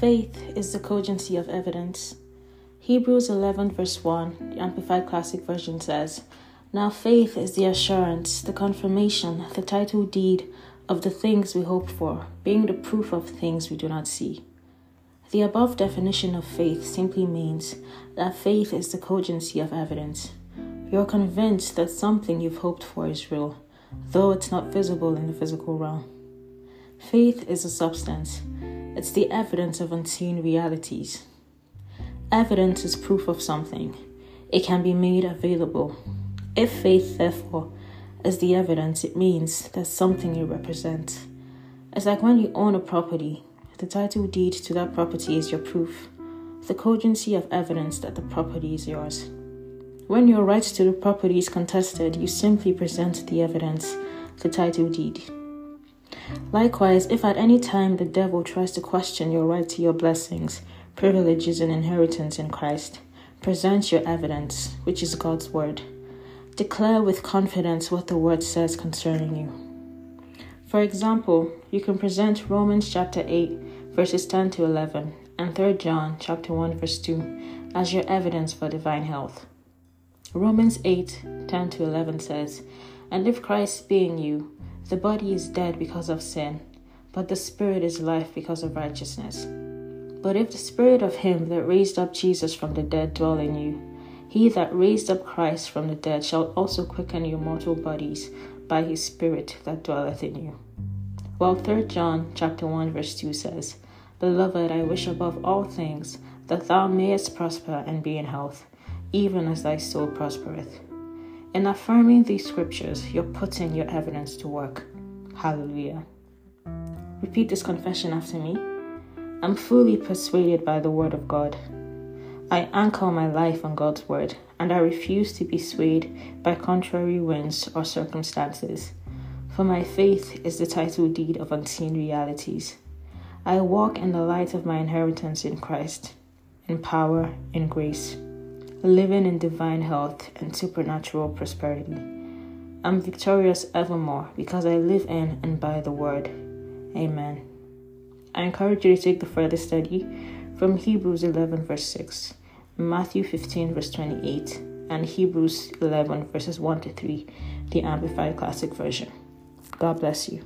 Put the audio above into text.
Faith is the cogency of evidence. Hebrews 11, verse 1, the Amplified Classic Version says, Now faith is the assurance, the confirmation, the title deed of the things we hope for, being the proof of things we do not see. The above definition of faith simply means that faith is the cogency of evidence. You're convinced that something you've hoped for is real, though it's not visible in the physical realm. Faith is a substance, it's the evidence of unseen realities. Evidence is proof of something, it can be made available. If faith, therefore, is the evidence, it means that something you represent. It's like when you own a property, the title deed to that property is your proof, the cogency of evidence that the property is yours. When your right to the property is contested, you simply present the evidence, the title deed. Likewise, if at any time the devil tries to question your right to your blessings, privileges, and inheritance in Christ, present your evidence, which is God's word. Declare with confidence what the word says concerning you. For example, you can present Romans chapter 8, verses 10 to 11, and 3 John chapter 1, verse 2 as your evidence for divine health. Romans 8, 10 to 11 says, And if Christ be in you, the body is dead because of sin, but the spirit is life because of righteousness. But if the spirit of him that raised up Jesus from the dead dwell in you, he that raised up Christ from the dead shall also quicken your mortal bodies by his spirit that dwelleth in you. While 3 John chapter 1 verse 2 says, Beloved, I wish above all things that thou mayest prosper and be in health, even as thy soul prospereth. In affirming these scriptures, you're putting your evidence to work. Hallelujah. Repeat this confession after me. I'm fully persuaded by the Word of God. I anchor my life on God's Word, and I refuse to be swayed by contrary winds or circumstances. For my faith is the title deed of unseen realities. I walk in the light of my inheritance in Christ, in power, in grace living in divine health and supernatural prosperity. I'm victorious evermore because I live in and by the word. Amen. I encourage you to take the further study from Hebrews 11, verse 6, Matthew 15, verse 28, and Hebrews 11, verses 1 to 3, the Amplified Classic Version. God bless you.